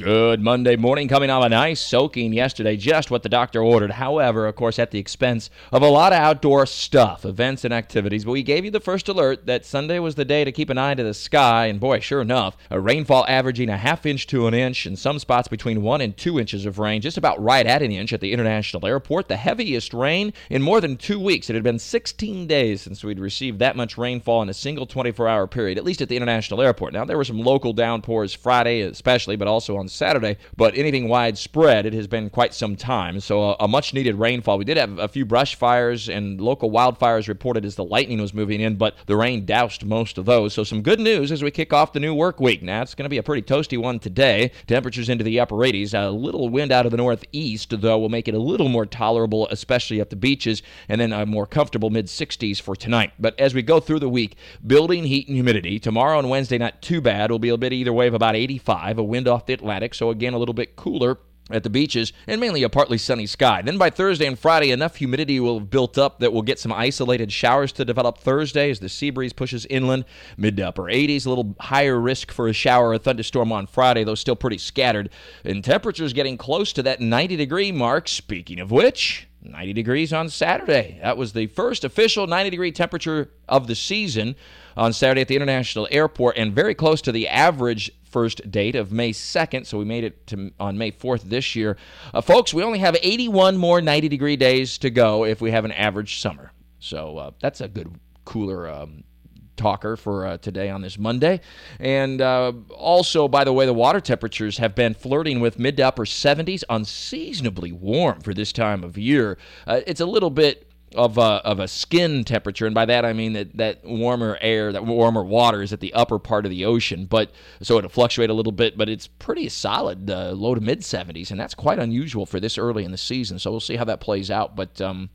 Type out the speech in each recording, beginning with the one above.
Good Monday morning, coming off a nice soaking yesterday, just what the doctor ordered. However, of course, at the expense of a lot of outdoor stuff, events, and activities. But we gave you the first alert that Sunday was the day to keep an eye to the sky, and boy, sure enough, a rainfall averaging a half inch to an inch, in some spots between one and two inches of rain, just about right at an inch at the International Airport. The heaviest rain in more than two weeks. It had been 16 days since we'd received that much rainfall in a single 24 hour period, at least at the International Airport. Now, there were some local downpours Friday, especially, but also on Saturday. But anything widespread, it has been quite some time. So uh, a, a much needed rainfall. We did have a few brush fires and local wildfires reported as the lightning was moving in, but the rain doused most of those. So some good news as we kick off the new work week. Now it's going to be a pretty toasty one today. Temperatures into the upper 80s. A little wind out of the northeast, though, will make it a little more tolerable, especially at the beaches, and then a more comfortable mid 60s for tonight. But as we go through the week, building heat and humidity. Tomorrow and Wednesday, not too bad. We'll be a bit either way of about 85. A wind off the Atlantic, so again a little bit cooler at the beaches and mainly a partly sunny sky. Then by Thursday and Friday, enough humidity will have built up that we'll get some isolated showers to develop Thursday as the sea breeze pushes inland, mid to upper 80s, a little higher risk for a shower or thunderstorm on Friday, though still pretty scattered. And temperatures getting close to that 90 degree mark. Speaking of which, 90 degrees on Saturday. That was the first official 90 degree temperature of the season on Saturday at the International Airport and very close to the average first date of May 2nd. So we made it to on May 4th this year. Uh, folks, we only have 81 more 90 degree days to go if we have an average summer. So uh, that's a good cooler um, talker for uh, today on this Monday. And uh, also, by the way, the water temperatures have been flirting with mid to upper 70s, unseasonably warm for this time of year. Uh, it's a little bit of a, of a skin temperature, and by that I mean that, that warmer air, that warmer water is at the upper part of the ocean, but so it'll fluctuate a little bit, but it's pretty solid, uh, low to mid 70s, and that's quite unusual for this early in the season. So we'll see how that plays out, but um,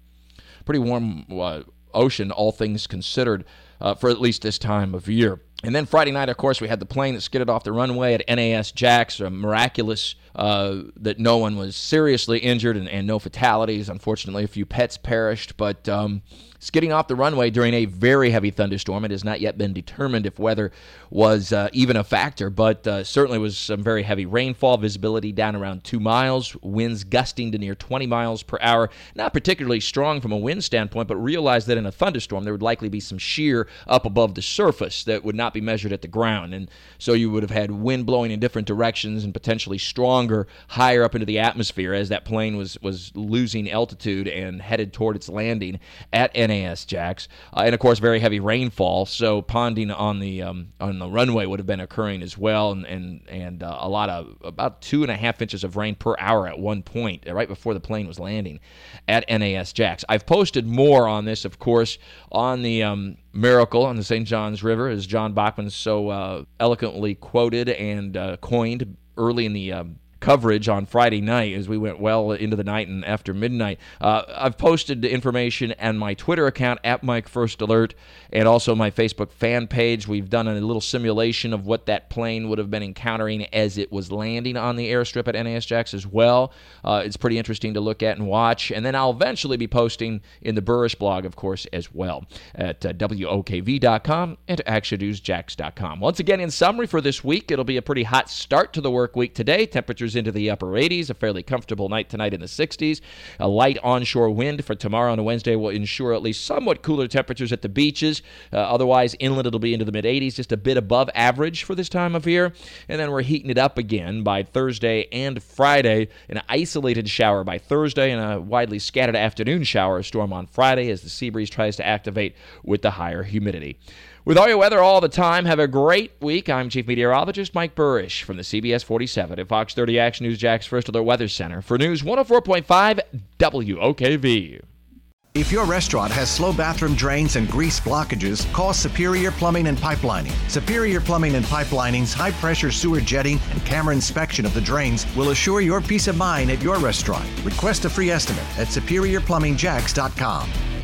pretty warm uh, ocean, all things considered, uh, for at least this time of year. And then Friday night, of course, we had the plane that skidded off the runway at NAS Jax, a miraculous uh, that no one was seriously injured and, and, no fatalities. Unfortunately, a few pets perished, but um, skidding off the runway during a very heavy thunderstorm. It has not yet been determined if weather was uh, even a factor, but uh, certainly was some very heavy rainfall, visibility down around two miles, winds gusting to near 20 miles per hour. Not particularly strong from a wind standpoint, but realize that in a thunderstorm there would likely be some shear up above the surface that would not be measured at the ground. And so you would have had wind blowing in different directions and potentially stronger higher up into the atmosphere as that plane was, was losing altitude and headed toward its landing at NAS Jax, uh, and of course very heavy rainfall. So ponding on the um, on the runway would have been occurring as well, and and and uh, a lot of about two and a half inches of rain per hour at one point, right before the plane was landing at NAS Jax. I've posted more on this, of course, on the um, miracle on the St. Johns River, as John Bachman so uh, eloquently quoted and uh, coined early in the um, coverage on Friday night as we went well into the night and after midnight. Uh, I've posted the information on my Twitter account at Mike First Alert and also my Facebook fan page. We've done a little simulation of what that plane would have been encountering as it was landing on the airstrip at NAS Jax as well. Uh, it's pretty interesting to look at and watch. And then I'll eventually be posting in the Buresh blog, of course, as well at uh, WOKV.com and ActionNewsJax.com. Once again, in summary for this week, it'll be a pretty hot start to the work week today. Temperatures into the upper 80s. A fairly comfortable night tonight in the 60s. A light onshore wind for tomorrow and Wednesday will ensure at least somewhat cooler temperatures at the beaches. Uh, otherwise, inland it'll be into the mid 80s, just a bit above average for this time of year. And then we're heating it up again by Thursday and Friday. An isolated shower by Thursday and a widely scattered afternoon shower storm on Friday as the sea breeze tries to activate with the higher humidity. With all your weather all the time, have a great week. I'm Chief Meteorologist Mike Buresh from the CBS 47 at Fox 30 Action News Jax First Alert Weather Center for News 104.5 WOKV. If your restaurant has slow bathroom drains and grease blockages, call Superior Plumbing and Pipelining. Superior Plumbing and Pipelining's high pressure sewer jetting and camera inspection of the drains will assure your peace of mind at your restaurant. Request a free estimate at superiorplumbingjacks.com.